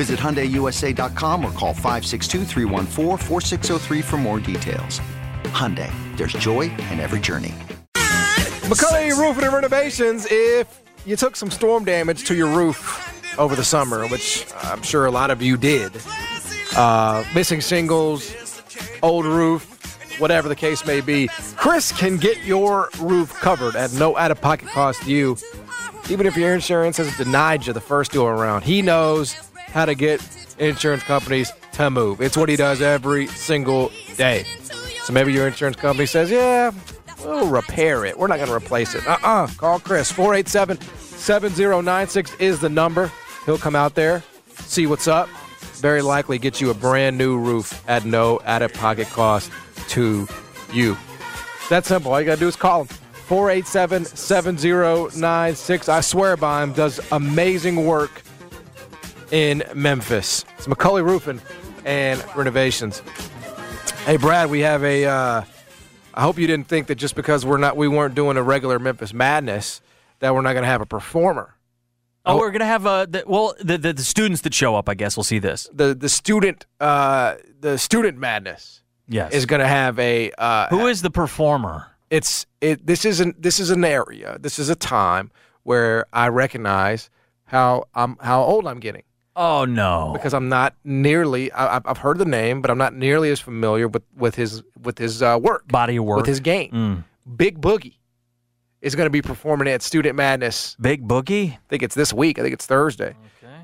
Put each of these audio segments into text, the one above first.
Visit HyundaiUSA.com or call 562-314-4603 for more details. Hyundai, there's joy in every journey. McCully Roofing and Renovations, if you took some storm damage to your roof over the summer, which I'm sure a lot of you did, uh, missing shingles, old roof, whatever the case may be, Chris can get your roof covered at no out of pocket cost to you. Even if your insurance has denied you the first go around, he knows how to get insurance companies to move. It's what he does every single day. So maybe your insurance company says, yeah, we'll repair it. We're not going to replace it. Uh uh Call Chris. 487 7096 is the number. He'll come out there, see what's up. Very likely get you a brand new roof at no out of pocket cost to you. That simple. All you got to do is call him. 487 7096. I swear by him, does amazing work in Memphis. It's McCully Roofing and Renovations. Hey, Brad, we have a. Uh, I hope you didn't think that just because we're not, we weren't doing a regular Memphis Madness, that we're not going to have a performer. Oh, we're gonna have uh, the, well, the, the the students that show up. I guess we'll see this. The the student uh, the student madness Yes. is going to have a. Uh, Who is the performer? it's it. This isn't. This is an area. This is a time where I recognize how I'm how old I'm getting. Oh no. because I'm not nearly. I, I've- I've heard the name, but I'm not nearly as familiar with with his with his uh, work, Body of work. with his game. Mm. Big Boogie is going to be performing at Student Madness. Big Boogie. I think it's this week. I think it's Thursday.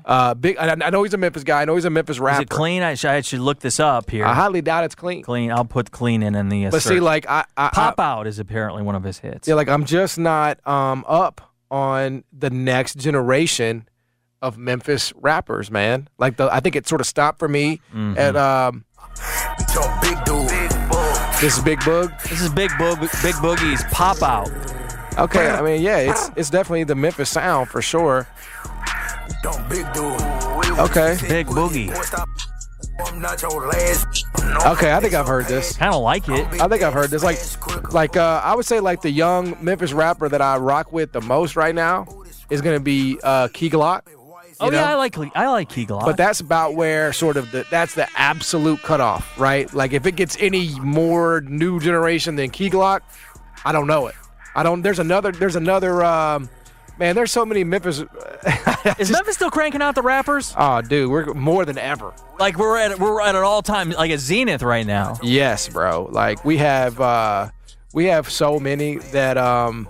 Uh, big. I, I know he's a Memphis guy. I know he's a Memphis rapper. Is it clean? I should, I should look this up here. I highly doubt it's clean. Clean. I'll put clean in in the. Uh, But see, like I, I, pop out is apparently one of his hits. yeah, like I'm just not um up on the next generation of Memphis rappers, man. Like the, I think it sort of stopped for me Mm-hmm. at um. This is Big Boog. This is Big Boog. Big Boogie's pop out. Okay, I mean, yeah, it's it's definitely the Memphis sound for sure. Okay, Big Boogie. okay, I think I've heard this. Kind of like it. I think I've heard this. Like, like uh, I would say, like the young Memphis rapper that I rock with the most right now is gonna be uh, Key Glock. Oh know? yeah, I like I like Key Glock. But that's about where sort of the that's the absolute cutoff, right? Like if it gets any more new generation than Key Glock, I don't know it. I don't. There's another. There's another. Um, man, there's so many Memphis. is Memphis still cranking out the rappers? oh, dude, we're more than ever. Like we're at we're at an all time like a zenith right now. Yes, bro. Like we have. uh we have so many that um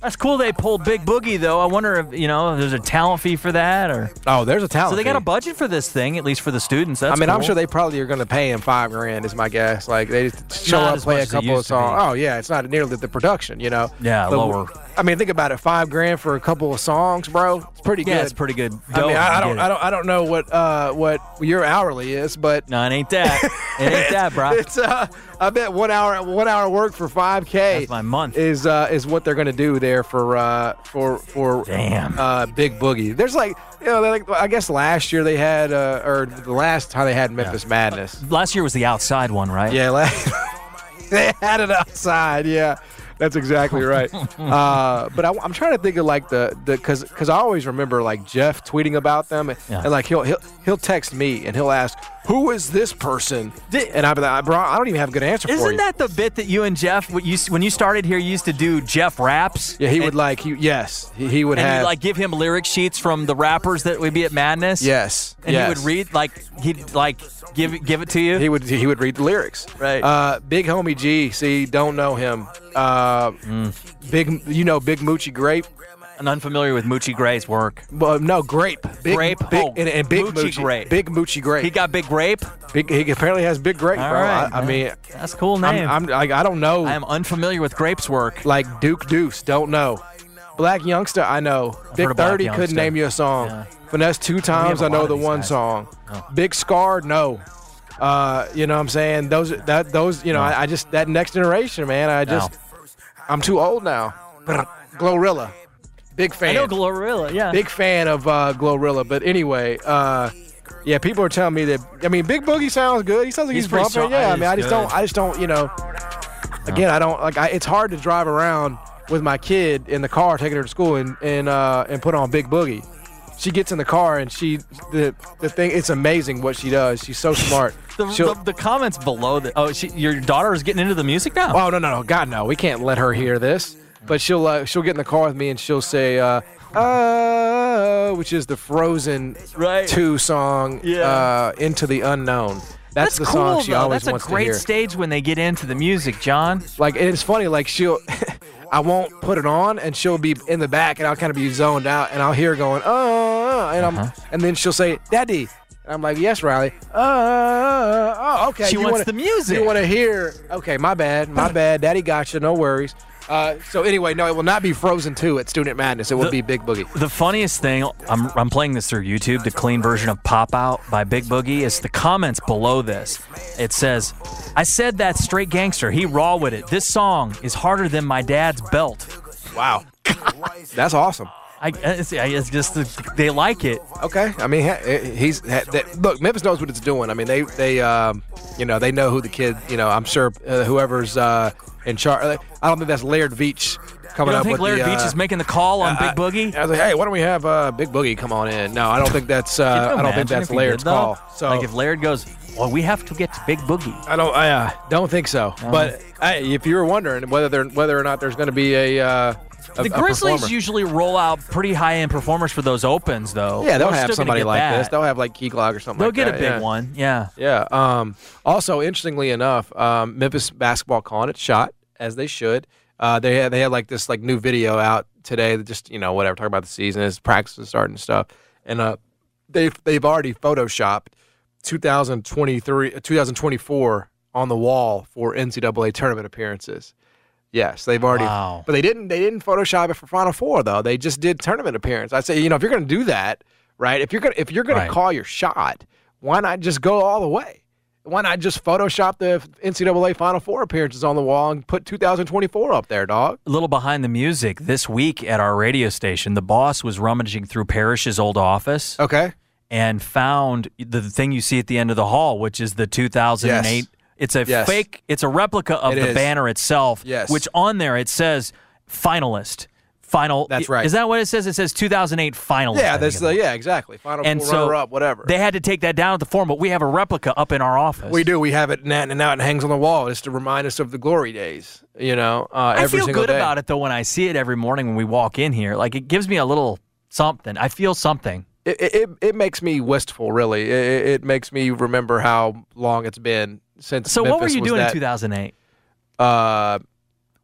That's cool. They pulled Big Boogie though. I wonder if you know if there's a talent fee for that or. oh there's a talent So they got a budget for this thing, at least for the students. That's I mean, I'm sure they probably are going to pay him five grand. Is my guess. Like they just show Not up, play a couple of used to be. songs. Oh yeah, it's not nearly the production, you know. Yeah, lower. I mean, think about it. Five grand for a couple of songs, bro. It's pretty Yeah, good. it's pretty good. I mean, I, I don't, I don't, I don't know what, uh, what your hourly is, but No, it ain't that. it ain't that, bro. it's, uh, I bet one hour, one hour work for five k. That's my month. Is uh, is what they're gonna do there for uh, for for Damn. uh, Big Boogie. There's like you know, they're like I guess last year they had uh, or the last time they had Memphis Madness. Last year was the outside one, right? Yeah, last, they had it outside. Yeah, That's exactly right. Uh, but I, am trying to think of like the the because because I always remember like Jeff tweeting about them, and, Yeah. and like he'll he'll he'll text me and he'll ask who is this person, Di- and be like, bro, I don't even have a good answer for Isn't that the bit that you and Jeff, what you, when you started here, you used to do Jeff raps? yeah, he and, would like he yes he, he would and have like give him lyric sheets from the rappers that would be at Madness. yes and yes. he would read like he'd like give give it to you. He would he would read the lyrics. Right. Uh, Big Homie G. See, don't know him. Uh, Mm. Big, you know, Big Moochie Grape. I'm unfamiliar with Moochie Gray's work. Well, no, Grape. Big, Grape? Big, Oh, and, and Big Moochie Moochie, Grape. Big Moochie Grape. He got big grape. big, he apparently has Big Grape, All bro. right, I, I mean, That's a cool name. I'm, I'm like I don't know. I am unfamiliar with Grape's work. like Duke Deuce. Don't know. Blac Youngsta. I know. Big of Black Thirty couldn't name you a song. Yeah. Finesse2Tymes. I know the one guys. song. Oh. Big Scarr. No. Uh, you know what I'm saying? Those that those you know I, I just that next generation man. I just I'm too old now. Glorilla, big fan. I know Glorilla. Yeah. big fan of uh, Glorilla. But anyway, uh, yeah, people are telling me that. I mean, Big Boogie sounds good. He sounds like He's he's, bumping. Yeah, I mean, I just good. don't. I just don't. You know. Again, I don't like. I, it's hard to drive around with my kid in the car, taking her to school, and and uh, and put on Big Boogie. She gets in the car and she the the thing. It's amazing what she does. She's so smart. the, She'll- the, the comments below that. Oh, she, your daughter is getting into the music now. Oh no no no! God no! We can't let her hear this. But she'll uh, she'll get in the car with me and she'll say, uh, uh, which is the Frozen Right. two song, Yeah. uh, Into the Unknown. That's, the cool, song she though. always That's wants a to great hear. stage when they get into the music, John. like and it's funny, like she'll, I won't put it on and she'll be in the back and I'll kind of be zoned out and I'll hear her going, uh, uh, and I'm, Uh-huh. and then she'll say, Daddy. And I'm like, yes, Riley. Uh, uh, uh, okay. She you wants wanna- the music. You want to hear? Okay, my bad, my bad. Daddy gotcha. No worries. Uh, so anyway, no, it will not be Frozen 2 at Student Madness. It will The- be Big Boogie. The funniest thing, I'm, I'm playing this through YouTube, the clean version of Pop Out by Big Boogie, is the comments below this. It says, I said that straight gangster. He raw with it. This song is harder than my dad's belt. Wow, that's awesome. I, it's, it's just, they like it. Okay, I mean, he's ha- that, look. Memphis knows what it's doing. I mean, they they um, you know they know who the kid. You know, I'm sure uh, whoever's uh, in charge. I don't think that's Laird Veach coming You don't up think with Laird the, Beach uh, is making the call on I- Big Boogie? I was like, hey, why don't we have uh, Big Boogie come on in? No, I don't think that's. Uh, I don't think that's Laird's did, call. So like if Laird goes, well, we have to get Big Boogie. I don't. I uh, don't think so. But hey, if you were wondering whether there, whether or not there's going to be a, uh, a The Grizzlies usually roll out pretty high end performers for those opens, though. yeah, they'll We're have somebody like that. this. They'll have like Key Glock or something. They'll like get a big yeah. one. Yeah. Yeah. Um, also, interestingly enough, um, Memphis basketball calling it shot as they should. Uh, they had they had like this like new video out today that just you know whatever talking about the season is practice is starting and stuff, and uh, they've they've already photoshopped 2023 uh, 2024 on the wall for NCAA tournament appearances. Yes, they've already, Wow. but they didn't. They didn't Photoshop it for Final Four though. They just did tournament appearance. I say, you know, if you're going to do that, right? If you're going, if you're going Right. to call your shot, why not just go all the way? Why not just Photoshop the NCAA Final Four appearances on the wall and put 2024 up there, dog? A little behind the music. This week at our radio station, the boss was rummaging through Parrish's old office Okay. and found the thing you see at the end of the hall, which is the 2008. Yes. It's a Yes. fake. It's a replica of It the is. banner itself. Yes. Which on there it says finalist. Final. That's right. Is that what it says? It says 2008 finalist. Yeah, that's the, yeah, exactly. Final And so runner up, whatever. They had to take that down at the forum, but we have a replica up in our office. we do. We have it now, and now it hangs on the wall just to remind us of the glory days. You know, uh, I feel good day. about it though when I see it every morning when we walk in here. Like it gives me a little something. I feel something. It, it, it makes me wistful, really. It, it- makes me remember how long it's been since. So what were you doing that, in 2008? Uh,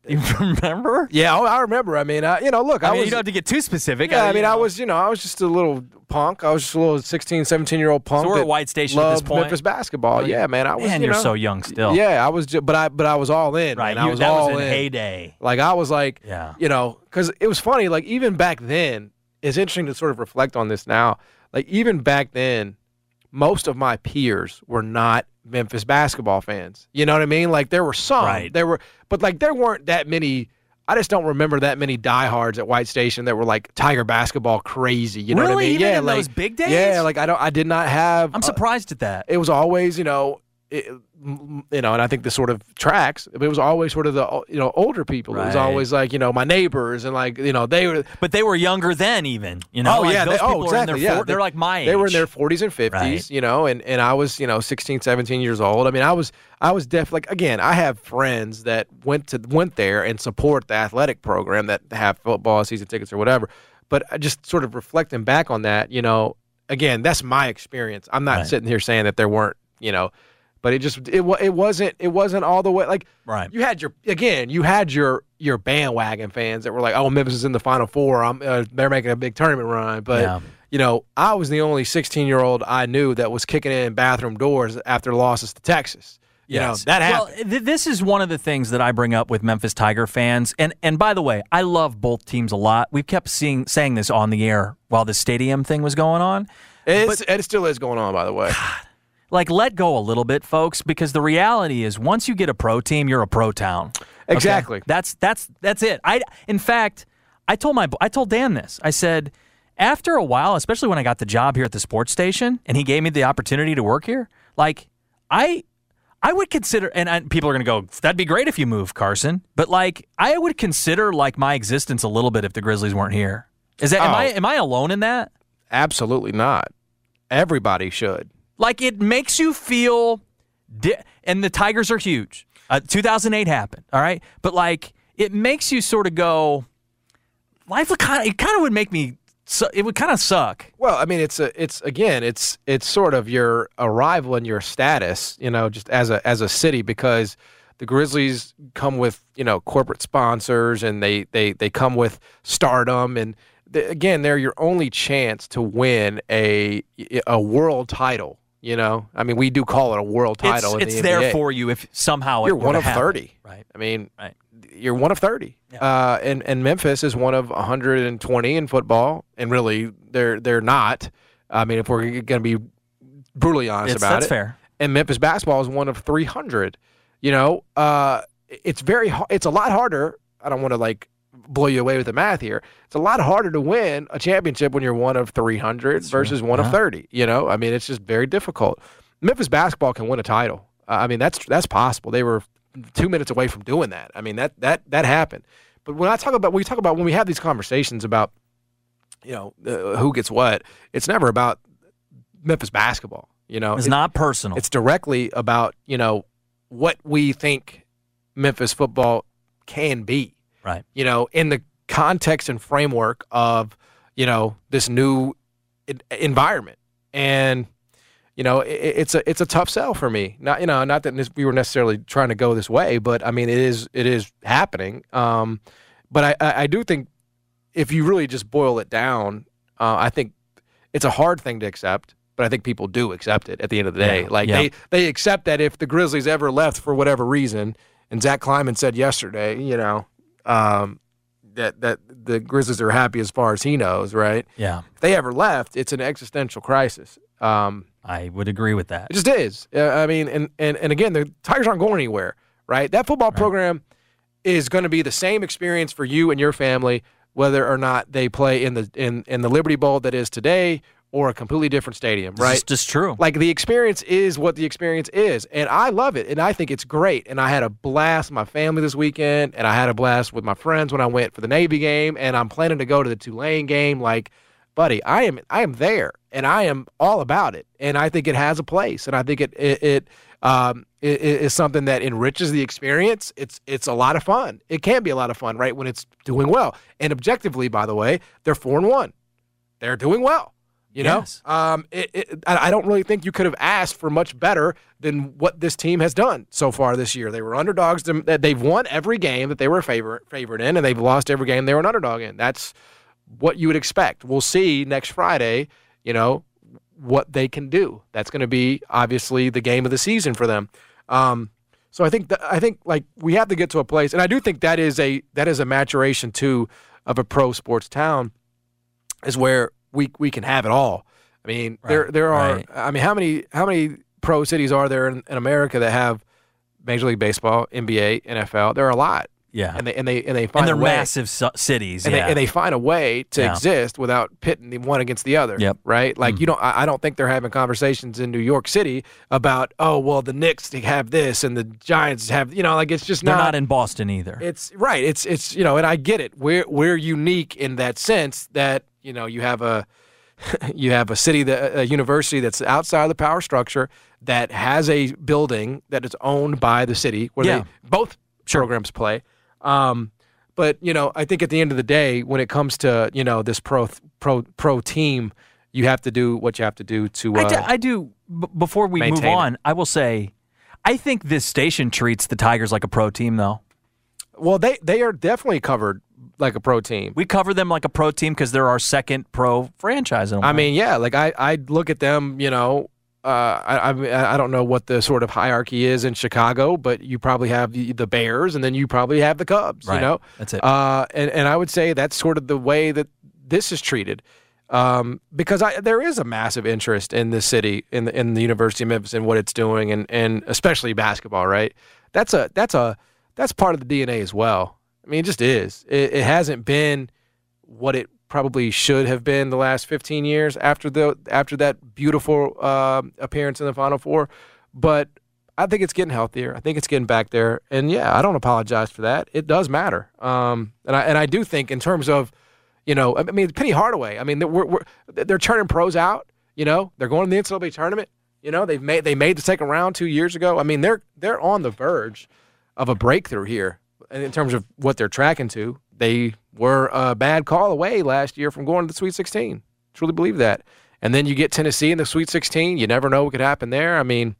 You remember? yeah, I I remember. I mean, I, you know, look, I, I mean, was. you don't have to get too specific. yeah, I mean, you I was, you know, I was just a little punk. I was just a little 16, 17 year old punk. So we're at White Station at this point? Memphis basketball. Like, yeah, man, I was. Man, you you're know, so young still. Yeah, I was, just, but I, but I was all in. right. man. I was that all was in in. heyday. Like I was like, Yeah. you know, because it was funny. Like even back then, it's interesting to sort of reflect on this now. Like even back then, most of my peers were not Memphis basketball fans. You know what I mean? Like there were some, Right. there were, but like there weren't that many. I just don't remember that many diehards at White Station that were like Tiger basketball crazy. You know what I mean? Even yeah, in like those big days? Yeah, like I don't, I did not have. I'm uh, surprised at that. it was always, you know, it, you know, and I think this sort of tracks. It was always sort of the you know older people. It was always like you know my neighbors and like you know they were. But they were younger then, even. You know, oh like yeah, those they, oh people are in exactly. their yeah, four- they're like my age. They were in their 40s and 50s, Right. you know, and, and I was, you know, 16, 17 years old. I mean, I was I was def like again, I have friends that went to went there and support the athletic program that have football season tickets or whatever. But I just sort of reflecting back on that, you know, again, that's my experience. I'm not Right. sitting here saying that there weren't, you know, but it just it wa- it wasn't it wasn't all the way like Right. you had your again you had your your bandwagon fans that were like oh Memphis is in the final four I'm uh, they're making a big tournament run but Yeah. you know I was the only 16 year old I knew that was kicking in bathroom doors after losses to Texas you know that happened Well, th- this is one of the things that I bring up with Memphis Tiger fans, and and by the way, I love both teams a lot. We've kept seeing saying this on the air while the stadium thing was going on. it's, it still is going on by the way Like, let go a little bit, folks, because the reality is, once you get a pro team, you're a pro town. Okay? Exactly. That's that's that's it. I in fact, I told my I told Dan this. I said after a while, especially when I got the job here at the sports station, and he gave me the opportunity to work here, like I. I would consider, and I, people are going to go, that'd be great if you move, Carson. But like, I would consider like my existence a little bit if the Grizzlies weren't here. Is that am Oh. I am I alone in that? absolutely not everybody should Like it makes you feel, di- and the Tigers are huge. Uh, 2008 happened, all right, but like it makes you sort of go, life kind of it kind of would make me, it would kind of suck. Well, I mean, it's a, it's again, it's it's sort of your arrival and your status, you know, just as a as a city because the Grizzlies come with you know corporate sponsors and they they they come with stardom and the, again, they're your only chance to win a a world title. You know, I mean, we do call it a world It's, title. in it's the there for you if somehow You're one of happen. thirty. Right. I mean, Right. you're one of 30. Uh, and, and Memphis is one of 120 in football. And really, they're they're not. I mean, if we're going to be brutally honest It's- about that's it. fair. And Memphis basketball is one of 300. You know, uh, it's very it's a lot harder. I don't want to like blow you away with the math here. It's a lot harder to win a championship when you're one of 300 versus one of 30. You know, I mean, it's just very difficult. Memphis basketball can win a title. Uh, I mean, that's that's possible. They were two minutes away from doing that. I mean, that that that happened. But when I talk about when we talk about when we have these conversations about you know uh, who gets what, it's never about Memphis basketball. You know, It's It- not personal. it's directly about you know what we think Memphis football can be. Right. You know, in the context and framework of you know this new environment, and you know it, it's a it's a tough sell for me. Not you know not that this, we were necessarily trying to go this way, but I mean it is it is happening. Um, but I, I I do think if you really just boil it down, uh, I think it's a hard thing to accept. But I think people do accept it at the end of the day. Yeah, Like yeah. they they accept that if the Grizzlies ever left for whatever reason, and Zach Kleiman said yesterday, you know, um, that that the Grizzlies are happy as far as he knows, right? Yeah. If they ever left, it's an existential crisis. Um, I would agree with that. it just is. Uh, I mean, and, and and again, the Tigers aren't going anywhere, right? That football program is going to be the same experience for you and your family, whether or not they play in the in in the Liberty Bowl that is today or a completely different stadium, right? is just true. Like the experience is what the experience is, and I love it, and I think it's great. And I had a blast with my family this weekend, and I had a blast with my friends when I went for the Navy game, and I'm planning to go to the Tulane game. Like, buddy, I am I am there, and I am all about it, and I think it has a place, and I think it it. it um, i- i- is something that enriches the experience. It's it's a lot of fun. It can be a lot of fun, right, when it's doing well. And objectively, by the way, they're four and one. They're doing well. You know, Yes. um, it, it, I I don't really think you could have asked for much better than what this team has done so far this year. They were underdogs. that They've won every game that they were favorite favorite in, and they've lost every game they were an underdog in. That's what you would expect. We'll see next Friday. You know what they can do. That's going to be obviously the game of the season for them. Um, so I think that, I think like we have to get to a place, and I do think that is a that is a maturation too of a pro sports town, is where we we can have it all. I mean, there Right, there are. right. I mean, how many how many pro cities are there in, in America that have Major League Baseball, NBA, NFL? There are a lot. Yeah. and they and they and they find and they're massive su- cities. and, yeah. they, and they find a way to Yeah. exist without pitting the one against the other. Yep. Mm. Right? Like you don't. I, I don't think they're having conversations in New York City about oh well the Knicks have this and the Giants have you know like it's just not they're not in Boston either. It's right. It's it's you know, and I get it. We're we're unique in that sense that you know you have a you have a city that a university that's outside of the power structure that has a building that is owned by the city where Yeah. they both programs play. Um, but you know, I think at the end of the day, when it comes to you know this pro pro pro team, you have to do what you have to do to. Uh, I do, I do b- before we move maintain it. on, I will say, I think this station treats the Tigers like a pro team, though. well, they they are definitely covered like a pro team. We cover them like a pro team because they're our second pro franchise. In a I mean, yeah, like I, I look at them, you know, uh, I, I, I don't know what the sort of hierarchy is in Chicago, but you probably have the, the Bears and then you probably have the Cubs, Right. you know? That's it. Uh, and, and I would say that's sort of the way that this is treated. Um, because I, there is a massive interest in this city, in the, in the University of Memphis and what it's doing, and, and especially basketball, right? That's a that's a that's part of the DNA as well. I mean, it just is. It, it hasn't been what it probably should have been the last 15 years after the after that beautiful uh, appearance in the Final Four, but I think it's getting healthier. I think it's getting back there, and yeah, I don't apologize for that. It does matter, um, and I and I do think in terms of, you know, I mean Penny Hardaway. I mean we're, we're they're turning pros out. You know, they're going to the NCAA tournament. You know, they've made they made the second round two years ago. I mean they're they're on the verge of a breakthrough here in terms of what they're tracking to. They were a bad call away last year from going to the Sweet 16. Truly believe that. And then you get Tennessee in the Sweet 16. You never know what could happen there. I mean,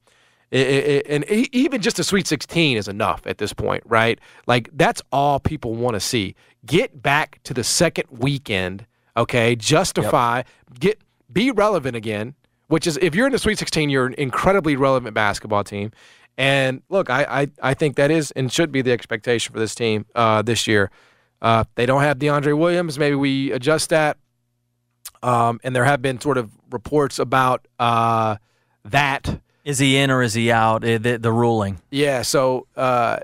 it, it, and even just a Sweet 16 is enough at this point, right? Like that's all people want to see. Get back to the second weekend, okay? Justify, get be relevant again. Which is if you're in the Sweet 16, you're an incredibly relevant basketball team. And look, I I, I think that is and should be the expectation for this team uh, this year. Uh, they don't have DeAndre Williams. Maybe we adjust that. Um, and there have been sort of reports about uh, that. is he in or is he out? eh, The, the ruling. Yeah, so uh,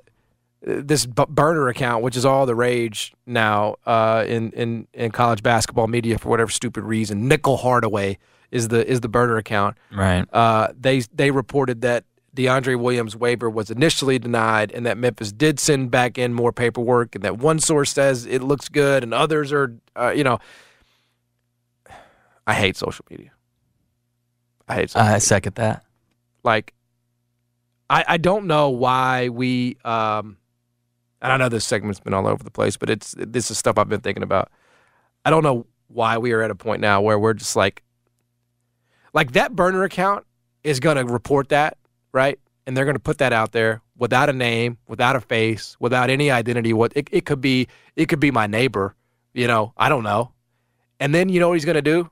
this b- burner account, which is all the rage now uh, in, in in college basketball media for whatever stupid reason, Nickel Hardaway is the is the burner account. Right. Uh, they they reported that DeAndre Williams waiver was initially denied, and that Memphis did send back in more paperwork, and that one source says it looks good, and others are, uh, you know. I hate social media. I hate social I media second that. like I I don't know why we um and I know this segment's been all over the place, but it's this is stuff I've been thinking about. I don't know why we are at a point now where we're just like like that burner account is going to report that, right? And they're going to put that out there without a name, without a face, without any identity. What it, it could be it could be my neighbor, you know, I don't know. And then you know what he's going to do?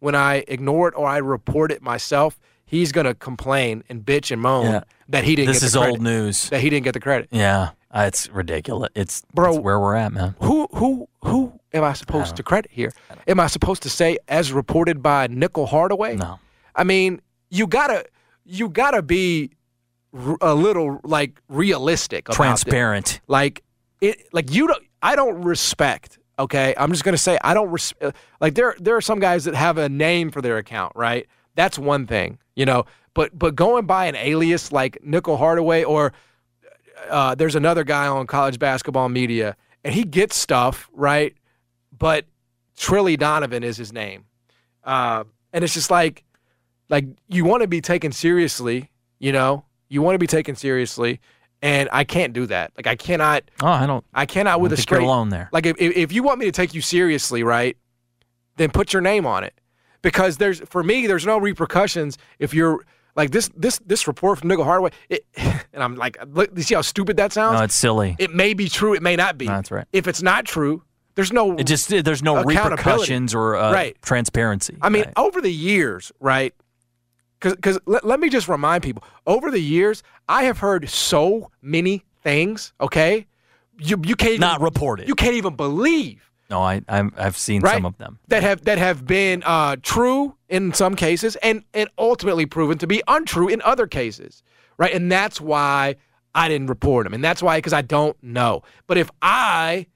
When I ignore it or I report it myself, he's going to complain and bitch and moan Yeah. that he didn't This get is the credit. old news. That he didn't get the credit. Yeah. Uh, It's ridiculous. It's, Bro. it's where we're at, man. Who who who am I supposed to credit here? Am I supposed to say as reported by Nickel Hardaway? No. I mean, you gotta you gotta be r- a little like realistic. Transparent. Like it, like you don't. I don't respect. Okay, I'm just gonna say I don't res- uh, like there. There are some guys that have a name for their account, right? That's one thing, you know. But but going by an alias like Nickel Hardaway or uh, there's another guy on college basketball media, and he gets stuff right, but Trilly Donovan is his name, uh, and it's just like, like you want to be taken seriously, you know, you want to be taken seriously, and I can't do that. Like I cannot, Oh, I don't. I cannot with I a straight. alone there. Like if, if if you want me to take you seriously, right, then put your name on it, because there's for me there's no repercussions if you're like this this this report from Nickel Hardaway, it, and I'm like, look, you see how stupid that sounds. No, it's silly. it may be true, it may not be. No, that's right. If it's not true, there's no. It just there's no repercussions or uh, Right. transparency. I mean, Right. over the years, right? Because let, let me just remind people over the years, I have heard so many things. Okay, you you can't even, not it. you can't even believe no, I I'm, I've seen right some of them. that have that have been uh, true in some cases and and ultimately proven to be untrue in other cases, right? And that's why I didn't report them, and that's why because I don't know. But if I,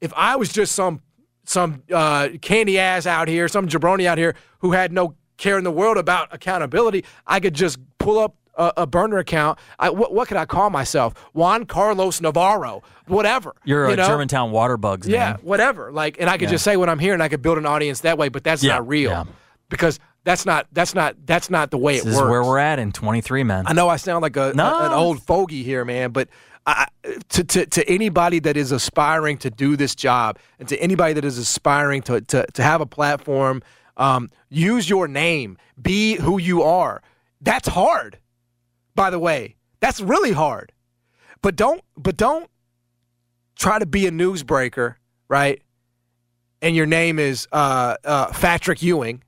if I was just some some uh, candy ass out here, some jabroni out here who had no care in the world about accountability, I could just pull up a, a burner account. I, what, what could I call myself? Juan Carlos Navarro, whatever. You're you a know? Germantown water bugs. Yeah, man. whatever. Like, and I could just say what I'm here, and I could build an audience that way, but that's Yeah, not real yeah. because that's not that's not that's not the way This it is works. where we're at in 23, man. I know I sound like a, a- an old fogey here, man, but I, to, to to anybody that is aspiring to do this job, and to anybody that is aspiring to to, to have a platform, um, use your name, be who you are. That's hard. By the way, that's really hard. But don't but don't try to be a newsbreaker, right? And your name is uh, uh, Patrick Ewing,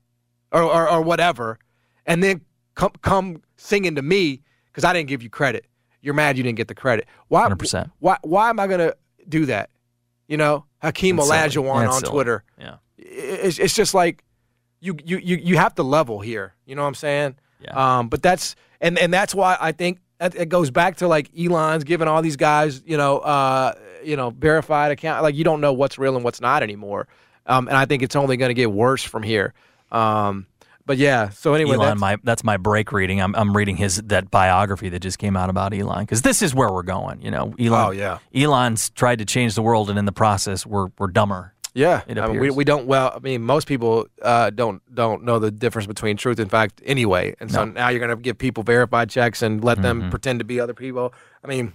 or, or or whatever, and then come come singing to me because I didn't give you credit. You're mad you didn't get the credit. Why? 100%. Why? Why am I gonna do that? You know, Hakeem. Olajuwon on silly. Twitter. Yeah. It's it's just like you you you you have to level here. You know what I'm saying? Yeah. Um, but that's and and that's why I think it goes back to like Elon's giving all these guys, you know, uh, you know, verified account. Like you don't know what's real and what's not anymore. Um, and I think it's only going to get worse from here. Um, but yeah. So anyway, Elon, that's, my that's my break reading. I'm I'm reading his that biography that just came out about Elon because this is where we're going. You know, Elon. Oh, yeah. Elon's tried to change the world, and in the process, we're we're dumber. Yeah. I mean, we we don't. Well, I mean, most people uh, don't don't know the difference between truth and fact anyway. And so now you're going to give people verified checks and let Mm-hmm. them pretend to be other people. I mean,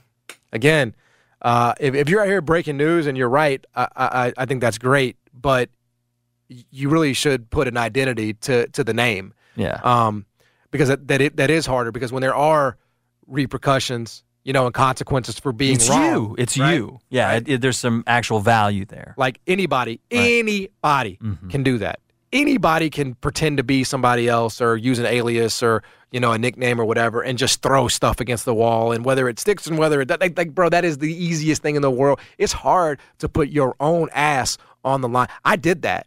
again, uh, if, if you're out here breaking news and you're right, I, I, I think that's great. But you really should put an identity to to the name, Yeah. um, because that that, it, that is harder. Because when there are repercussions, you know, and consequences for being it's wrong, you. It's right? you. Yeah. Right? It, it- there's some actual value there. Like anybody, anybody Mm-hmm. can do that. Anybody can pretend to be somebody else or use an alias or you know a nickname or whatever and just throw stuff against the wall and whether it sticks and whether it like, like bro that is the easiest thing in the world. It's hard to put your own ass on the line. I did that.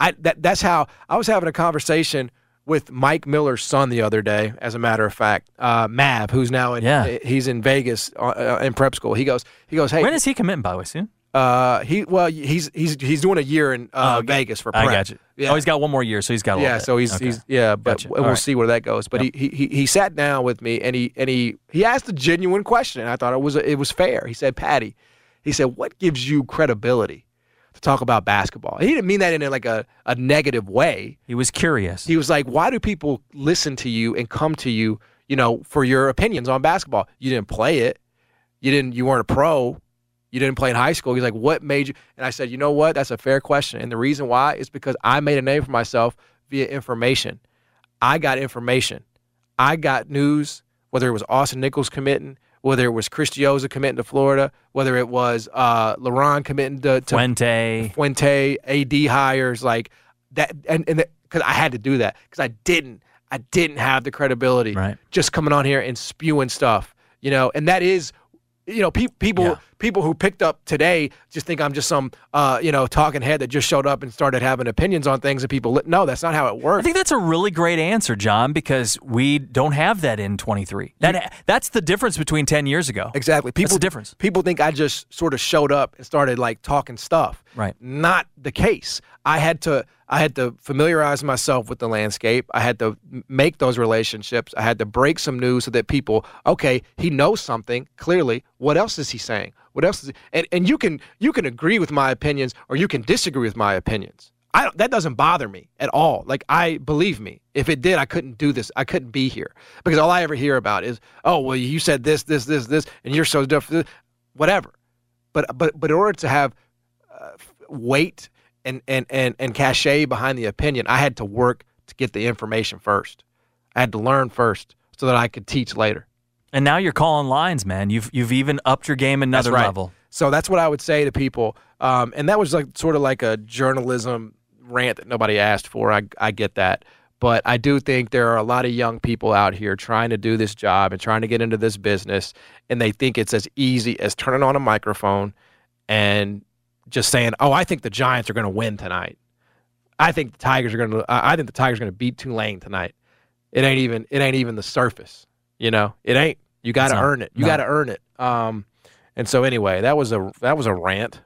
I that that's how I was having a conversation with Mike Miller's son the other day. As a matter of fact, uh, Mav, who's now in Yeah. he's in Vegas uh, uh, in prep school. He goes he goes hey When is he committing? By the way, soon. uh, he well, he's he's he's doing a year in uh, Oh. Vegas for I prep. got you. Yeah. Oh, he's got one more year, so he's got a yeah, so he's Okay. he's yeah, but Gotcha. we'll right. see where that goes. But he, he he he sat down with me and he and he he asked a genuine question. And I thought it was it was fair. He said, "Patty," he said, "What gives you credibility to talk about basketball?" He didn't mean that in a, like a a negative way. He was curious. He was like, "Why do people listen to you and come to you, you know, for your opinions on basketball? You didn't play it. You didn't. You weren't a pro. You didn't play in high school." He's like, "What made you?" And I said, "You know what? That's a fair question. And the reason why is because I made a name for myself via information. I got information. I got news. Whether it was Austin Nichols committing." Whether it was Chris committing to Florida, whether it was uh, committing to, to Fuente. Fuente, AD hires, like that, and and because I had to do that because I didn't, I didn't have the credibility, Right. Just coming on here and spewing stuff, you know, and that is, you know, pe- people Yeah. People who picked up today just think I'm just some, uh, you know, talking head that just showed up and started having opinions on things, and people li- no, that's not how it works. I think that's a really great answer, John, because we don't have that in 23. That that's the difference between 10 years ago. Exactly. People the difference. People think I just sort of showed up and started like talking stuff. Right. Not the case. I had to I had to familiarize myself with the landscape. I had to make those relationships. I had to break some news so that people, okay, he knows something clearly. What else is he saying? What else is it? and and you can you can agree with my opinions or you can disagree with my opinions. I don't, that doesn't bother me at all. Like I believe me, if it did, I couldn't do this. I couldn't be here because all I ever hear about is, oh well, you said this, this, this, this, and you're so different. Whatever. But but but in order to have uh, weight and and and and cachet behind the opinion, I had to work to get the information first. I had to learn first so that I could teach later. And now you're calling lines, man. You've you've even upped your game another right. level. So that's what I would say to people. Um, and that was like sort of like a journalism rant that nobody asked for. I I get that. But I do think there are a lot of young people out here trying to do this job and trying to get into this business, and they think it's as easy as turning on a microphone and just saying, "Oh, I think the Giants are going to win tonight. I think the Tigers are going to. I I think the Tigers are going to beat Tulane tonight." It ain't even. It ain't even the surface. You know, it ain't. You got to earn it. You no. got to earn it. Um, and so anyway, that was a that was a rant.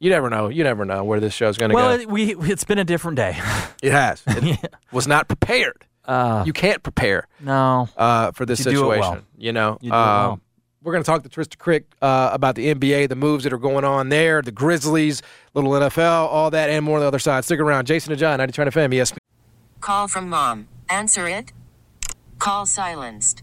You never know. You never know where this show's going to Well, go. it, we it's been a different day. It has. It was not prepared. Uh, You can't prepare no, uh, for this You do it situation. well. You know, You do it Um, well. we're going to talk to Trysta Krick uh, about the NBA, the moves that are going on there, the Grizzlies, little NFL, all that, and more on the other side. Stick around. Jason and John, 90 FM, ESPN. Call from mom. Answer it. Call silenced.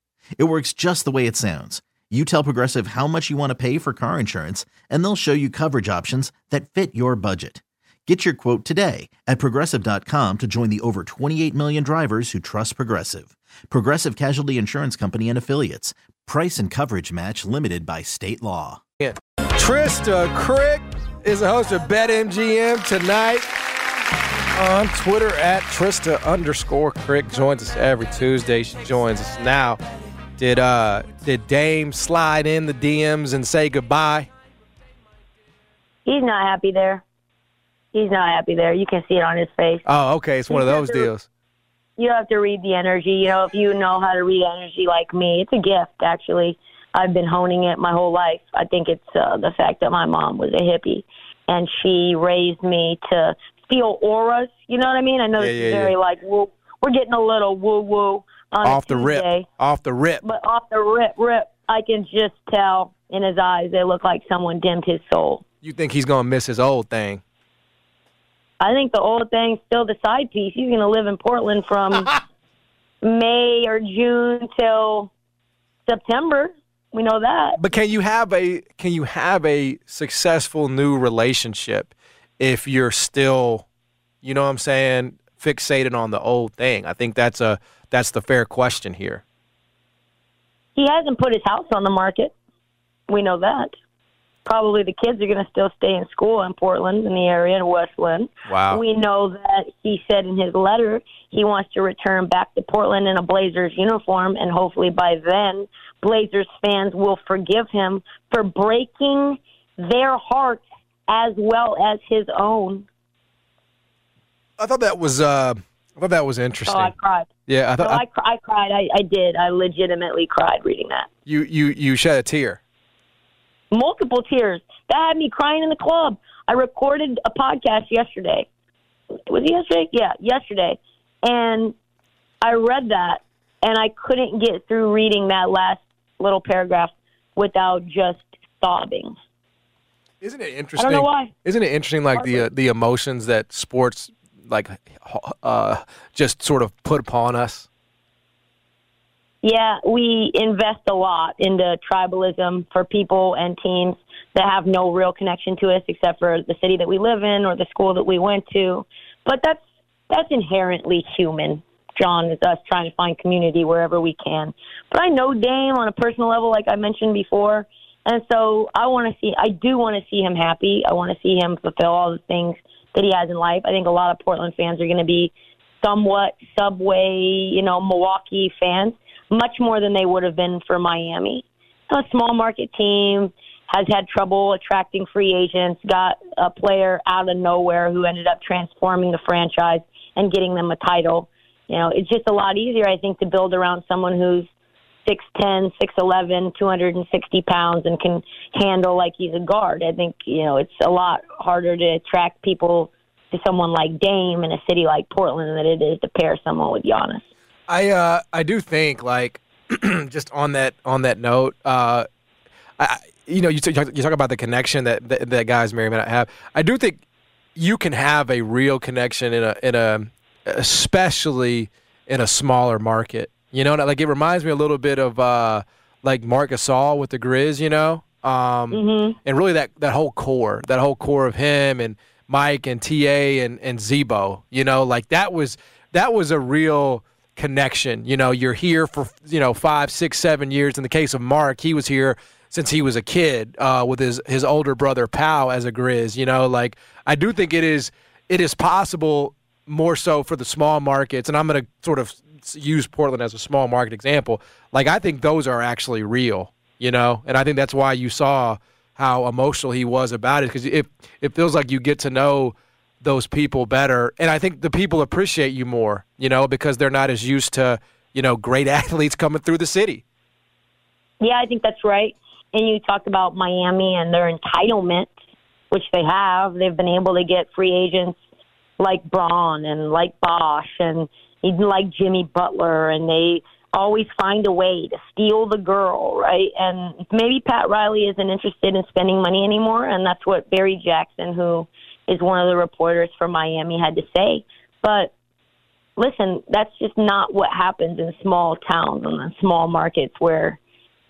It works just the way it sounds. You tell Progressive how much you want to pay for car insurance, and they'll show you coverage options that fit your budget. Get your quote today at progressive.com to join the over 28 million drivers who trust Progressive. Progressive Casualty Insurance Company and Affiliates. Price and coverage match limited by state law. Trysta Krick is the host of BetMGM tonight on Twitter at Trysta underscore Krick. Joins us every Tuesday. She joins us now. Did uh did Dame slide in the DMs and say goodbye? He's not happy there. He's not happy there. You can see it on his face. Oh, okay. It's one of those deals. You have to read the energy. You know, if you know how to read energy like me, it's a gift, actually. I've been honing it my whole life. I think it's uh, the fact that my mom was a hippie and she raised me to feel auras. You know what I mean? I know Yeah, this yeah, is very yeah. like. We're getting a little woo woo Off the rip. Off the rip. But off the rip, rip, I can just tell in his eyes they look like someone dimmed his soul. You think he's gonna miss his old thing? I think the old thing's still the side piece. He's going to live in Portland from May or June till September. We know that. But can you have a can you have a successful new relationship if you're still, you know what I'm saying, fixated on the old thing? I think that's a that's the fair question here. He hasn't put his house on the market. We know that. Probably the kids are going to still stay in school in Portland, in the area, in Westland. Wow. We know that he said in his letter he wants to return back to Portland in a Blazers uniform, and hopefully by then Blazers fans will forgive him for breaking their hearts as well as his own. I thought that was uh I thought that was interesting. Oh, I cried. yeah, I No, thought I, cr- I cried. I, I did. I legitimately cried reading that. you you you shed a tear. multiple tears. That had me crying in the club. I recorded a podcast yesterday. Was it yesterday? Yeah, yesterday. And I read that, and I couldn't get through reading that last little paragraph without just sobbing. Isn't it interesting? I don't know why. Isn't it interesting, like the uh, the emotions that sports like uh, just sort of put upon us? Yeah, we invest a lot into tribalism for people and teams that have no real connection to us except for the city that we live in or the school that we went to. But that's that's inherently human. John is us trying to find community wherever we can. But I know Dame on a personal level, like I mentioned before, and so I want to see. I do want to see him happy. I want to see him fulfill all the things that he has in life. I think a lot of Portland fans are going to be somewhat Subway, you know, Milwaukee fans, much more than they would have been for Miami. A small market team has had trouble attracting free agents, got a player out of nowhere who ended up transforming the franchise and getting them a title. You know, it's just a lot easier, I think, to build around someone who's 6'10, 6'11, 260 pounds and can handle like he's a guard. I think, you know, it's a lot harder to attract people to someone like Dame in a city like Portland than it is to pair someone with Giannis. I uh I do think like just on that on that note, uh, I, you know, you talk, you talk about the connection that, that that guys Mary may not have. I do think you can have a real connection in a in a especially in a smaller market. You know, like it reminds me a little bit of uh, like Marc Gasol with the Grizz. You know, um, Mhm. and really that that whole core, that whole core of him and Mike and Ta and and Z-Bo. You know, like that was that was a real connection. You know, you're here for you know five, six, seven years. In the case of Mark, he was here since he was a kid uh, with his his older brother Pau as a Grizz. You know, like I do think it is it is possible more so for the small markets, and I'm going to sort of use Portland as a small market example. Like I think those are actually real. You know, and I think that's why you saw how emotional he was about it because it it feels like you get to know those people better. And I think the people appreciate you more, you know, because they're not as used to, you know, great athletes coming through the city. Yeah, I think that's right. And you talked about Miami and their entitlement, which they have. They've been able to get free agents like Bron and like Bosh and like Jimmy Butler, and they always find a way to steal the girl, right? And maybe Pat Riley isn't interested in spending money anymore, and that's what Barry Jackson, who is one of the reporters for Miami, had to say. But listen, that's just not what happens in small towns and in small markets where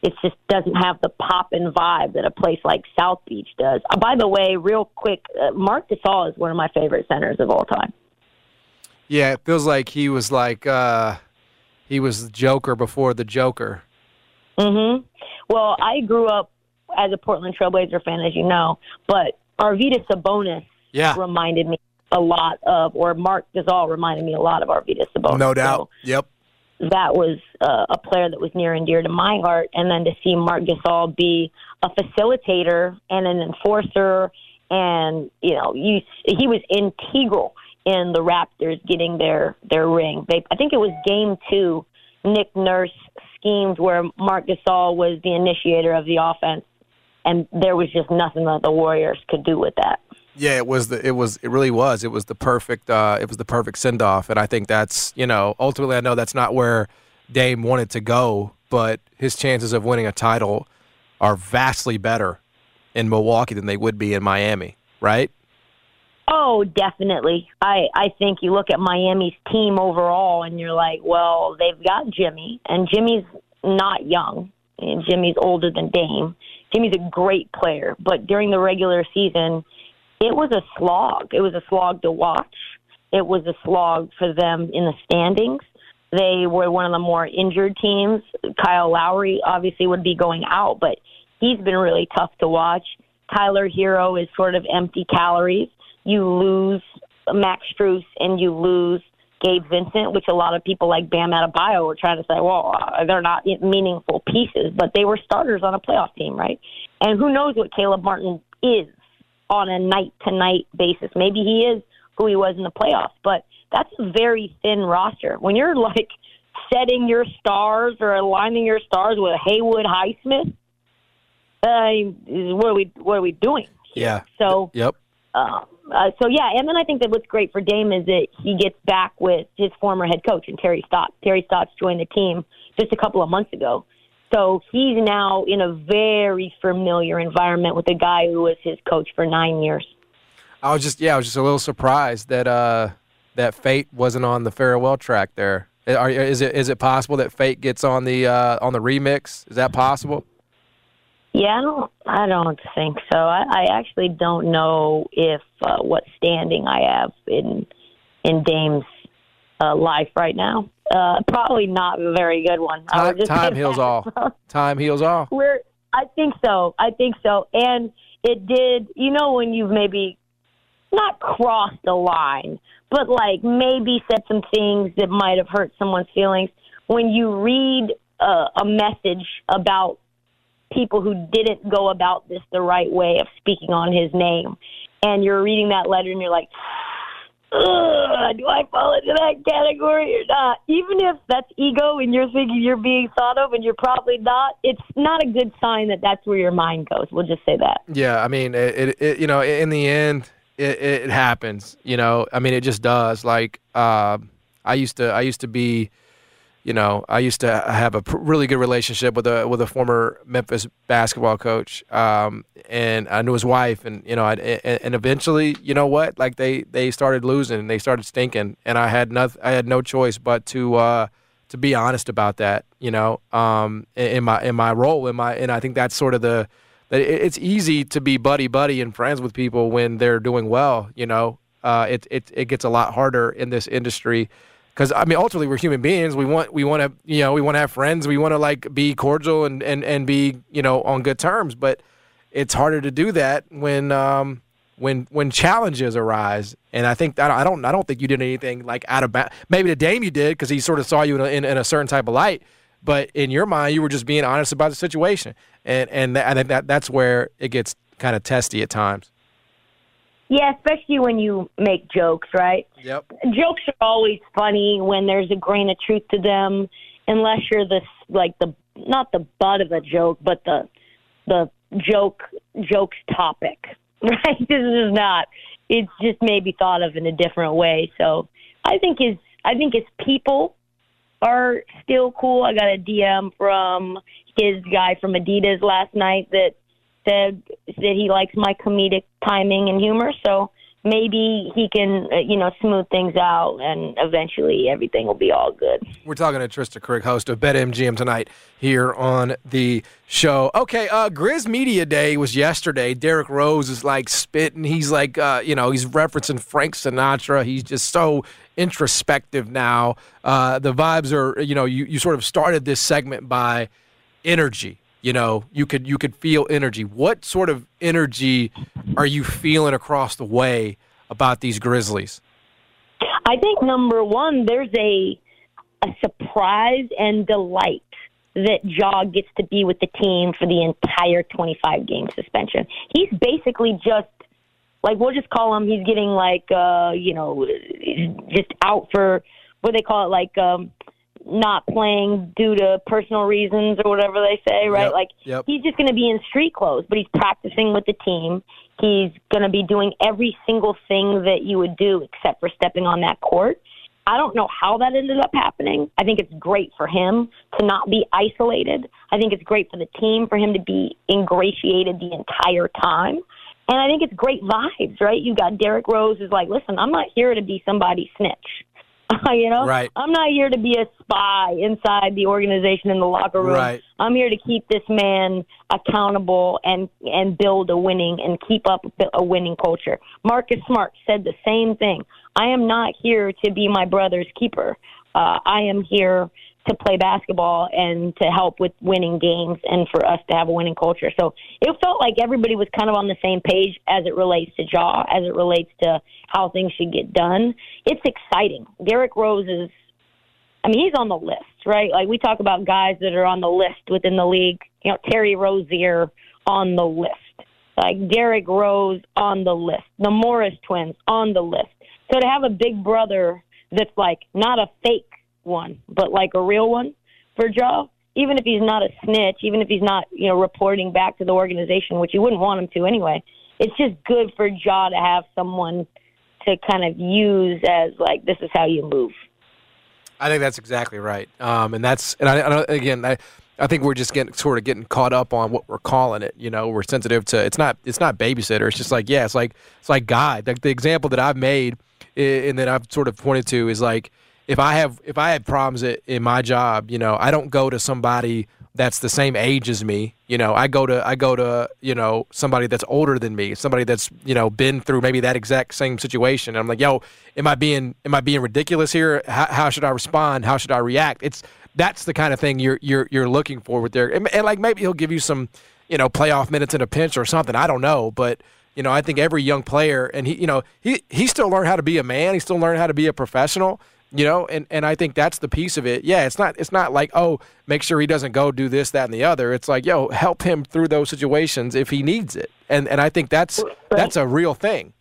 it just doesn't have the pop and vibe that a place like South Beach does. Uh, by the way, real quick, uh, Marc Gasol is one of my favorite centers of all time. Yeah, it feels like he was like uh he was the Joker before the Joker. hmm Well, I grew up as a Portland Trailblazer fan, as you know, but Arvydas Sabonis Yeah. reminded me a lot of, or Marc Gasol reminded me a lot of Arvydas Sabonis. No doubt. So Yep. that was uh, a player that was near and dear to my heart. And then to see Marc Gasol be a facilitator and an enforcer, and you know, you, he was integral in the Raptors getting their their ring. They, I think it was Game Two. Nick Nurse schemed where Marc Gasol was the initiator of the offense, and there was just nothing that the Warriors could do with that. Yeah, it was the it was it really was. It was the perfect uh it was the perfect send off and I think that's, you know, ultimately I know that's not where Dame wanted to go, but his chances of winning a title are vastly better in Milwaukee than they would be in Miami, right? Oh, definitely. I I think you look at Miami's team overall, and you're like, well, they've got Jimmy, and Jimmy's not young. And Jimmy's older than Dame. Jimmy's a great player, but during the regular season, it was a slog. It was a slog to watch. It was a slog for them in the standings. They were one of the more injured teams. Kyle Lowry obviously would be going out, but he's been really tough to watch. Tyler Herro is sort of empty calories. You lose Max Strus and you lose Gabe Vincent, which a lot of people like Bam Adebayo were trying to say, well, uh, they're not meaningful pieces, but they were starters on a playoff team, right? And who knows what Caleb Martin is on a night to night basis. Maybe he is who he was in the playoffs, but that's a very thin roster. When you're like setting your stars or aligning your stars with Haywood Highsmith, uh, what are we what are we doing? Yeah. So Yep. um, uh, so yeah, and then I think that what's great for Dame is that he gets back with his former head coach and Terry Stotts. Terry Stotts joined the team just a couple of months ago, so he's now in a very familiar environment with a guy who was his coach for nine years. I was just yeah, I was just a little surprised that uh that Fate wasn't on the farewell track there. Are, is it is it possible that Fate gets on the uh, on the remix? Is that possible? Yeah, I don't. I don't think so. I, I actually don't know if uh, what standing I have in in Dame's uh, life right now. Uh, probably not a very good one. Time, time heals that. all. Time heals all. We're. I think so. I think so. And it did. You know when you've maybe not crossed a line, but like maybe said some things that might have hurt someone's feelings. When you read uh, a message about people who didn't go about this the right way of speaking on his name, and you're reading that letter and you're like, Ugh, do I fall into that category or not? Even if that's ego and you're thinking you're being thought of and you're probably not, it's not a good sign that that's where your mind goes. We'll just say that. Yeah, I mean, it, it, you know, in the end, it, it happens. You know, I mean, it just does. Like, uh, I used to, I used to be you know, I used to have a pr- really good relationship with a with a former Memphis basketball coach, um, and I knew his wife, and you know, I, and, and eventually, you know what? Like they they started losing, and they started stinking, and I had no I had no choice but to uh, to be honest about that, you know, um, in, my in my role, in my, and I think that's sort of the that it- it's easy to be buddy buddy and friends with people when they're doing well, you know. Uh, it, it it gets a lot harder in this industry because I mean ultimately we're human beings. We want we want to you know we want to have friends. We want to like be cordial and, and and be you know on good terms. But it's harder to do that when um when when challenges arise. And I think I don't I don't, think you did anything like out of maybe the Dame you did because he sort of saw you in a, in, in a certain type of light. But in your mind, you were just being honest about the situation, and and that, I think that that's where it gets kind of testy at times. Yeah, especially when you make jokes, right? Yep. Jokes are always funny when there's a grain of truth to them, unless you're the like the not the butt of a joke, but the the joke joke's topic, right? This is not. It's just maybe thought of in a different way. So I think his I think his people are still cool. I got a DM from his guy from Adidas last night that said that he likes my comedic timing and humor. So maybe he can, uh, you know, smooth things out, and eventually everything will be all good. We're talking to Trysta Krick, host of BetMGM tonight here on the show. Okay, uh, Grizz Media Day was yesterday. Derrick Rose is like spitting. He's like, uh, you know, he's referencing Frank Sinatra. He's just so introspective now. Uh, the vibes are, you know, you, you sort of started this segment by energy. You know, you could you could feel energy. What sort of energy are you feeling across the way about these Grizzlies? I think number one, there's a a surprise and delight that Ja gets to be with the team for the entire 25 game suspension. He's basically just like we'll just call him. He's getting like uh, you know just out for what they call it like um, not playing due to personal reasons or whatever they say, right? Yep, Like yep. he's just going to be in street clothes, but he's practicing with the team. He's going to be doing every single thing that you would do except for stepping on that court. I don't know how that ended up happening. I think it's great for him to not be isolated. I think it's great for the team for him to be ingratiated the entire time. And I think it's great vibes, right? You got Derrick Rose who's like, listen, I'm not here to be somebody's snitch. you know, Right. I'm not here to be a spy inside the organization in the locker room. Right. I'm here to keep this man accountable and and build a winning and keep up a winning culture. Marcus Smart said the same thing. I am not here to be my brother's keeper. Uh, I am here to play basketball and to help with winning games and for us to have a winning culture. So it felt like everybody was kind of on the same page as it relates to Ja, as it relates to how things should get done. It's exciting. Derrick Rose is I mean, he's on the list, right? Like we talk about guys that are on the list within the league. You know, Terry Rozier on the list, like Derrick Rose on the list, the Morris twins on the list. So to have a big brother that's like not a fake one, but like a real one for Ja, even if he's not a snitch, even if he's not, you know, reporting back to the organization, which you wouldn't want him to anyway, it's just good for Ja to have someone to kind of use as like this is how you move. I think that's exactly right. Um, and that's and I, I again I. I think we're just getting sort of getting caught up on what we're calling it. You know, we're sensitive to it's not it's not babysitter. It's just like yeah, it's like it's like guide. Like the example that I've made and that I've sort of pointed to is like if I have if I have problems i- in my job, you know, I don't go to somebody that's the same age as me. You know, I go to I go to you know somebody that's older than me, somebody that's you know been through maybe that exact same situation. And I'm like, yo, am I being am I being ridiculous here? How, how should I respond? How should I react? It's that's the kind of thing you're you're you're looking for with Derrick. And, and like maybe he'll give you some you know playoff minutes in a pinch or something. I don't know, but you know I think every young player and he you know he he still learned how to be a man. He still learned how to be a professional you know and, and i think that's the piece of it yeah it's not it's not like oh make sure he doesn't go do this that and the other it's like yo help him through those situations if he needs it and and i think that's that's a real thing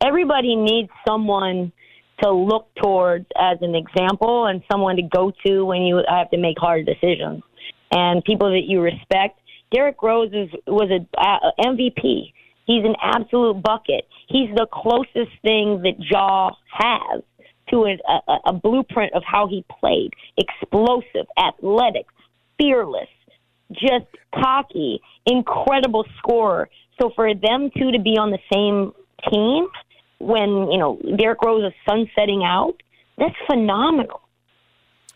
everybody needs someone to look towards as an example and someone to go to when you have to make hard decisions and people that you respect. Derrick Rose is, was a uh, MVP. He's an absolute bucket. He's the closest thing that Ja has to a, a, a blueprint of how he played: explosive, athletic, fearless, just cocky, incredible scorer. So for them two to be on the same team when you know Derrick Rose is sunsetting out, that's phenomenal.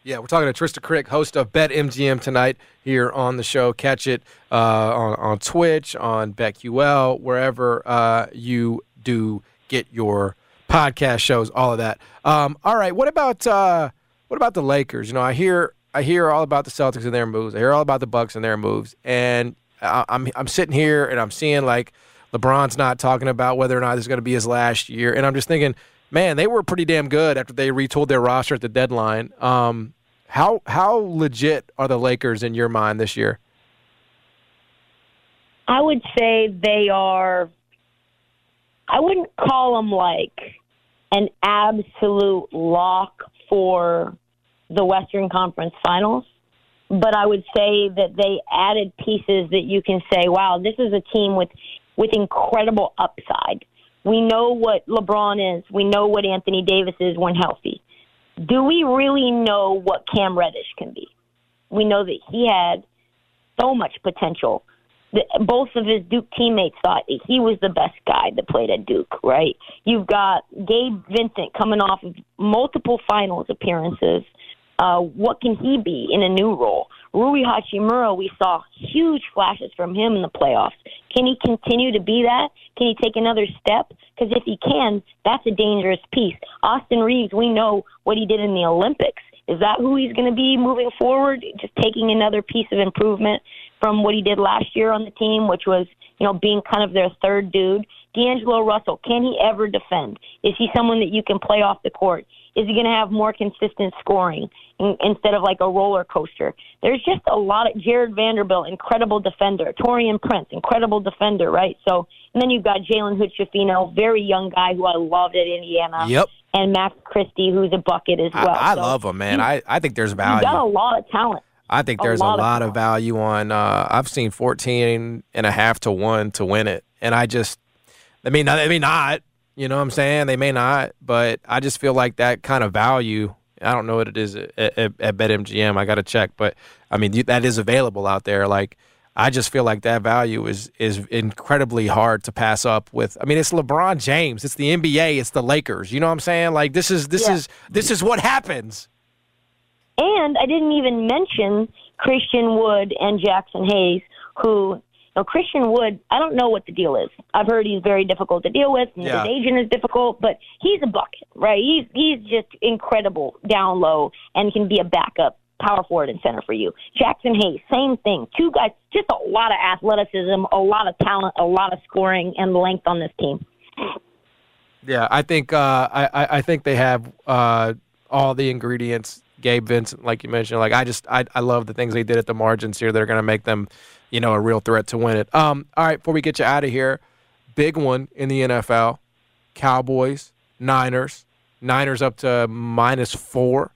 Yeah, we're talking to Trysta Krick, host of Bet MGM tonight here on the show. Catch it uh, on on Twitch, on BetQL, wherever uh, you do get your podcast shows, all of that. Um, all right, what about uh, what about the Lakers? You know, I hear I hear all about the Celtics and their moves. I hear all about the Bucks and their moves, and I, I'm I'm sitting here and I'm seeing like LeBron's not talking about whether or not this is going to be his last year, and I'm just thinking, man, they were pretty damn good after they retooled their roster at the deadline. Um, how how legit are the Lakers in your mind this year? I would say they are. I wouldn't call them like an absolute lock for the Western Conference Finals, but I would say that they added pieces that you can say, "Wow, this is a team with with incredible upside." We know what LeBron is. We know what Anthony Davis is when healthy. Do we really know what Cam Reddish can be? We know that he had so much potential. Both of his Duke teammates thought he was the best guy that played at Duke, right? You've got Gabe Vincent coming off of multiple finals appearances. Uh, what can he be in a new role? Rui Hachimura, we saw huge flashes from him in the playoffs. Can he continue to be that? Can he take another step? Because if he can, that's a dangerous piece. Austin Reaves, we know what he did in the Olympics. Is that who he's going to be moving forward? Just taking another piece of improvement from what he did last year on the team, which was, you know, being kind of their third dude. D'Angelo Russell, can he ever defend? Is he someone that you can play off the court? Is he going to have more consistent scoring in, instead of like a roller coaster? There's just a lot of Jarred Vanderbilt, incredible defender. Taurean Prince, incredible defender, right? So, and then you've got Jalen Hood-Schifino, very young guy who I loved at Indiana. Yep. And Max Christie, who's a bucket as well. I, I So love him, man. you- I, I think there's value. You've got a lot of talent. I think there's a lot lot, of of value on. Uh, I've seen 14 and a half to one to win it, and I just, I mean, they may not. You know what I'm saying? They may not, but I just feel like that kind of value. I don't know what it is at, at, at BetMGM. I got to check, but I mean that is available out there. Like I just feel like that value is is incredibly hard to pass up with. I mean, it's LeBron James, it's the NBA, it's the Lakers. You know what I'm saying? Like this is this Yeah. is this is what happens. And I didn't even mention Christian Wood and Jaxson Hayes, who, you know, Christian Wood, I don't know what the deal is. I've heard he's very difficult to deal with, and Yeah. his agent is difficult, but he's a bucket, right? He's he's just incredible down low and can be a backup power forward and center for you. Jaxson Hayes, same thing. Two guys, just a lot of athleticism, a lot of talent, a lot of scoring and length on this team. Yeah, I think uh, I, I I think they have uh, all the ingredients. Gabe Vincent, like you mentioned, like I just I, I love the things they did at the margins here. That are going to make them, you know, a real threat to win it. Um, all right, before we get you out of here, big one in the NFL: Cowboys, Niners. Niners up to minus four.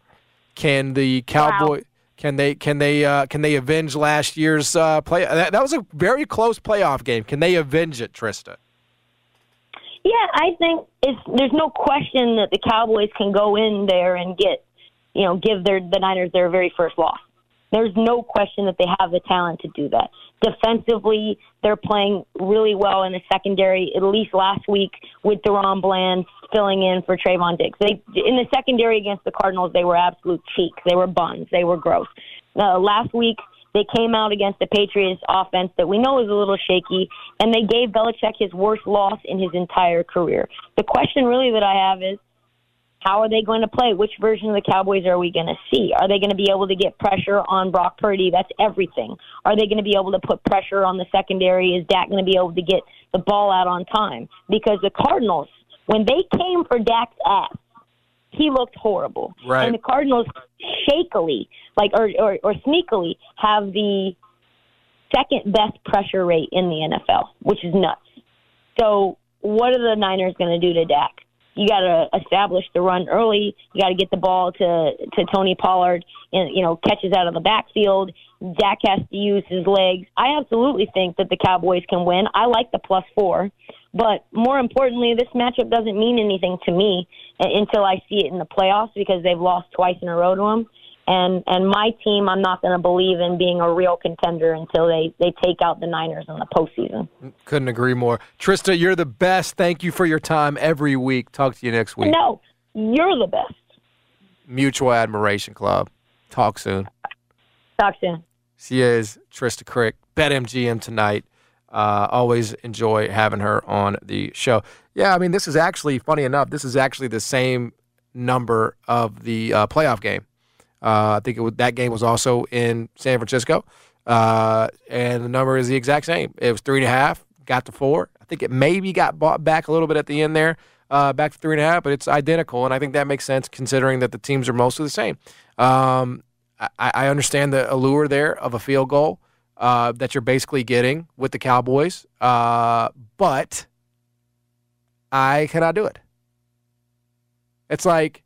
Can the Cowboy? Can they? Can they? Uh, can they avenge last year's uh, play? That, that was a very close playoff game. Can they avenge it, Trysta? Yeah, I think it's there's no question that the Cowboys can go in there and get, you know, give their the Niners their very first loss. There's no question that they have the talent to do that. Defensively, they're playing really well in the secondary. At least last week with DaRon Bland filling in for Trevon Diggs. They in the secondary against the Cardinals, they were absolute cheeks. They were buns. They were gross. Uh, last week, they came out against the Patriots offense that we know is a little shaky, and they gave Belichick his worst loss in his entire career. The question really that I have is, how are they going to play? Which version of the Cowboys are we going to see? Are they going to be able to get pressure on Brock Purdy? That's everything. Are they going to be able to put pressure on the secondary? Is Dak going to be able to get the ball out on time? Because the Cardinals, when they came for Dak's ass, he looked horrible. Right. And the Cardinals shakily, like or, or or sneakily, have the second best pressure rate in the NFL, which is nuts. So, what are the Niners going to do to Dak? You got to establish the run early. You got to get the ball to to Tony Pollard, and you know catches out of the backfield. Dak has to use his legs. I absolutely think that the Cowboys can win. I like the plus four, But more importantly, this matchup doesn't mean anything to me uh, until I see it in the playoffs because they've lost twice in a row to them. And and my team, I'm not going to believe in being a real contender until they they take out the Niners in the postseason. Couldn't agree more. Trysta, you're the best. Thank you for your time every week. Talk to you next week. No, you're the best. Mutual Admiration Club. Talk soon. Talk soon. She is Trysta Krick, BetMGM tonight. Uh, always enjoy having her on the show. Yeah, I mean, this is actually funny enough. This is actually the same number of the uh, playoff game. Uh, I think was, that game was also in San Francisco, uh, and the number is the exact same. It was three and a half, got to four. I think it maybe got bought back a little bit at the end there, uh, back to three and a half, but it's identical, and I think that makes sense considering that the teams are mostly the same. Um, I, I, understand the allure there of a field goal uh, that you're basically getting with the Cowboys, uh, but I cannot do it. It's like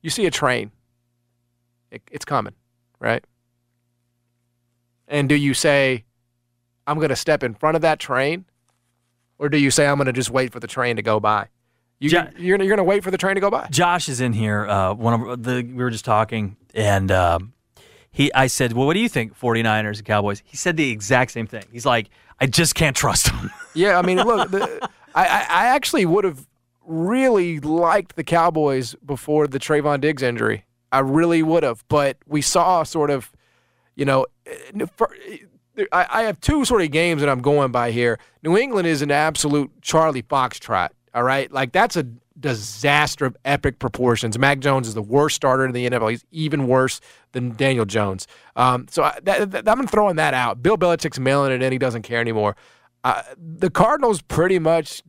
you see a train it, it's coming, right? And do you say, I'm going to step in front of that train? Or do you say, I'm going to just wait for the train to go by? You, jo- you're, you're going to wait for the train to go by. Josh is in here. Uh, one of the we were just talking, and um, he I said, "Well, what do you think, 49ers and Cowboys?" He said the exact same thing. He's like, "I just can't trust them." yeah, I mean, look, the, I, I actually would have really liked the Cowboys before the Trevon Diggs injury. I really would have. But we saw sort of, you know, for, I, I have two sort of games that I'm going by here. New England is an absolute Charlie Foxtrot. All right, like that's a disaster of epic proportions. Mac Jones is the worst starter in the NFL. He's even worse than Daniel Jones. Um, so I, I'm throwing that out. Bill Belichick's mailing it in. He doesn't care anymore. Uh, the Cardinals pretty much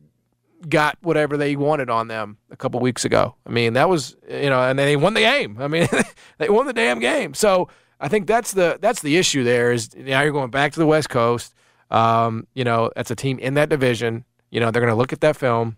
got whatever they wanted on them a couple weeks ago. I mean, that was you know, and they won the game. I mean, they won the damn game. So I think that's the that's the issue. There is now you're going back to the West Coast. Um, you know, that's a team in that division. You know, they're going to look at that film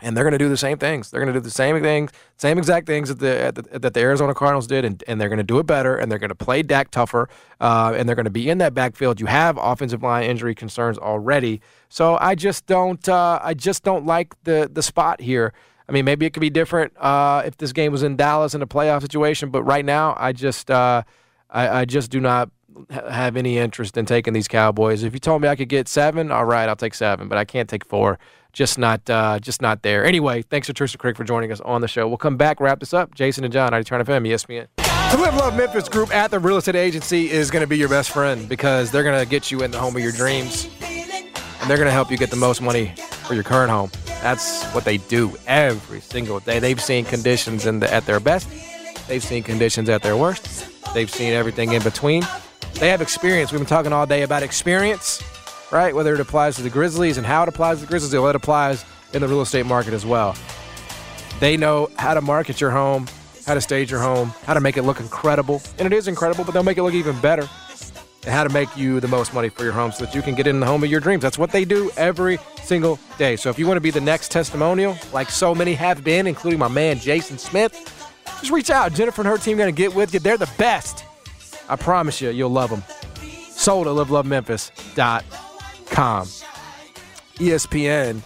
and they're going to do the same things. They're going to do the same things, same exact things that the, the, that the Arizona Cardinals did, and, and they're going to do it better. And they're going to play Dak tougher, uh, and they're going to be in that backfield. You have offensive line injury concerns already, so I just don't, uh, I just don't like the the spot here. I mean, maybe it could be different uh, if this game was in Dallas in a playoff situation, but right now, I just, uh, I, I just do not have any interest in taking these Cowboys. If you told me I could get seven, all right, I'll take seven, but I can't take four just not uh, just not there. Anyway, thanks to Trysta Krick for joining us on the show. We'll come back, wrap this up. Jason and John, I Turn FM, ESPN. The Live Love Memphis Group at the Real Estate Agency is going to be your best friend because they're going to get you in the home of your dreams, and they're going to help you get the most money for your current home. That's what they do every single day. They've seen conditions in the, at their best. They've seen conditions at their worst. They've seen everything in between. They have experience. We've been talking all day about experience right? Whether it applies to the Grizzlies and how it applies to the Grizzlies, or it applies in the real estate market as well. They know how to market your home, how to stage your home, how to make it look incredible. And it is incredible, but they'll make it look even better. And how to make you the most money for your home so that you can get in the home of your dreams. That's what they do every single day. So if you want to be the next testimonial, like so many have been, including my man Jason Smith, just reach out. Jennifer and her team are going to get with you. They're the best. I promise you, you'll love them. Sold at livelovememphis.com com. ESPN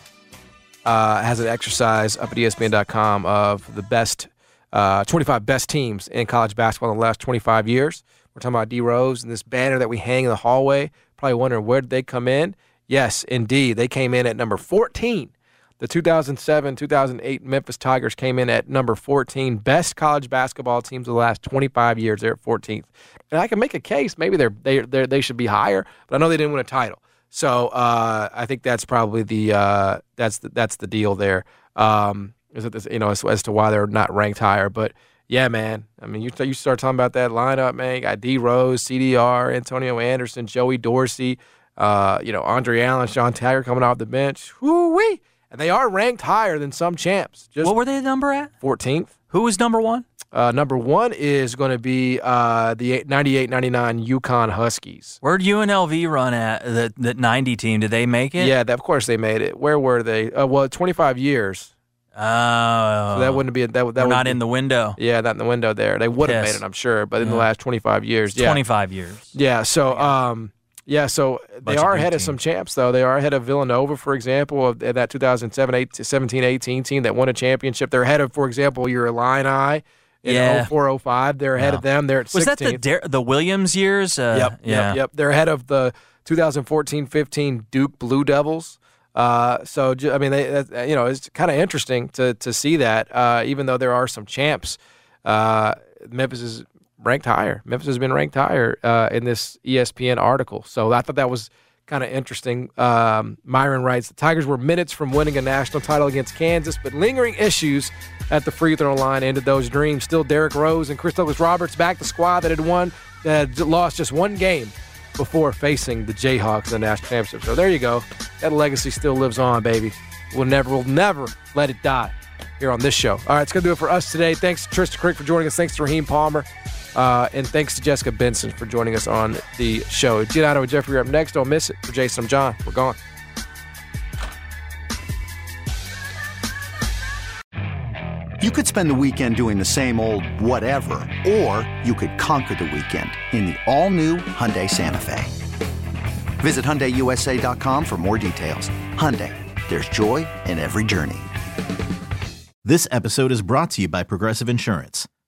uh, has an exercise up at ESPN.com of the best uh, 25 best teams in college basketball in the last 25 years. We're talking about D Rose and this banner that we hang in the hallway. Probably wondering where did they come in? Yes, indeed, they came in at number 14. The 2007 2008 Memphis Tigers came in at number 14. Best college basketball teams of the last 25 years. They're at 14th. And I can make a case maybe they're, they they they should be higher, but I know they didn't win a title. So uh, I think that's probably the uh, that's the, that's the deal there. Um, is it this, you know as, as, to why they're not ranked higher? But yeah, man. I mean, you you start talking about that lineup, man. You got D Rose, CDR, Antonio Anderson, Joey Dorsey, uh, you know Andre Allen, Shawn Taggart coming off the bench. Whoo wee! And they are ranked higher than some champs. Just what were they number at? 14th. Who was number one? Uh, number one is going to be uh, the 98 99 UConn Huskies. Where'd UNLV run at, the, the 90 team? Did they make it? Yeah, of course they made it. Where were they? Uh, well, 25 years. Oh. So that wouldn't be that. that not be, in the window. Yeah, not in the window there. They would have made it, I'm sure, but in the last 25 years, yeah. 25 years. Yeah. So, um, Yeah, so they Bunch of are good ahead of some champs, though. They are ahead of Villanova, for example, of that 2007 8, 17 18 team that won a championship. They're ahead of, for example, your Illini in Yeah. 04 05. They're ahead of them. They're at 16th. Was that the Dar- the Williams years? Uh, Yep, yeah. yep, yep. They're ahead of the 2014-15 Duke Blue Devils. Uh, so I mean, they, you know, it's kind of interesting to to see that. Uh, even though there are some champs, uh, Memphis is ranked higher. Memphis has been ranked higher uh, in this ESPN article. So I thought that was kind of interesting. Um, Myron writes the Tigers were minutes from winning a national title against Kansas, but lingering issues at the free throw line ended those dreams. Still, Derrick Rose and Chris Douglas Roberts back the squad that had won, that had lost just one game before facing the Jayhawks in the national championship. So there you go. That legacy still lives on, baby. We'll never, we'll never let it die here on this show. All right, it's gonna do it for us today. Thanks to Trysta Krick for joining us. Thanks to Raheem Palmer. Uh, and thanks to Jessica Benson for joining us on the show. Giannato and Jeffrey are up next. Don't miss it. For Jason, I'm John. We're gone. You could spend the weekend doing the same old whatever, or you could conquer the weekend in the all-new Hyundai Santa Fe. Visit HyundaiUSA.com for more details. Hyundai, there's joy in every journey. This episode is brought to you by Progressive Insurance.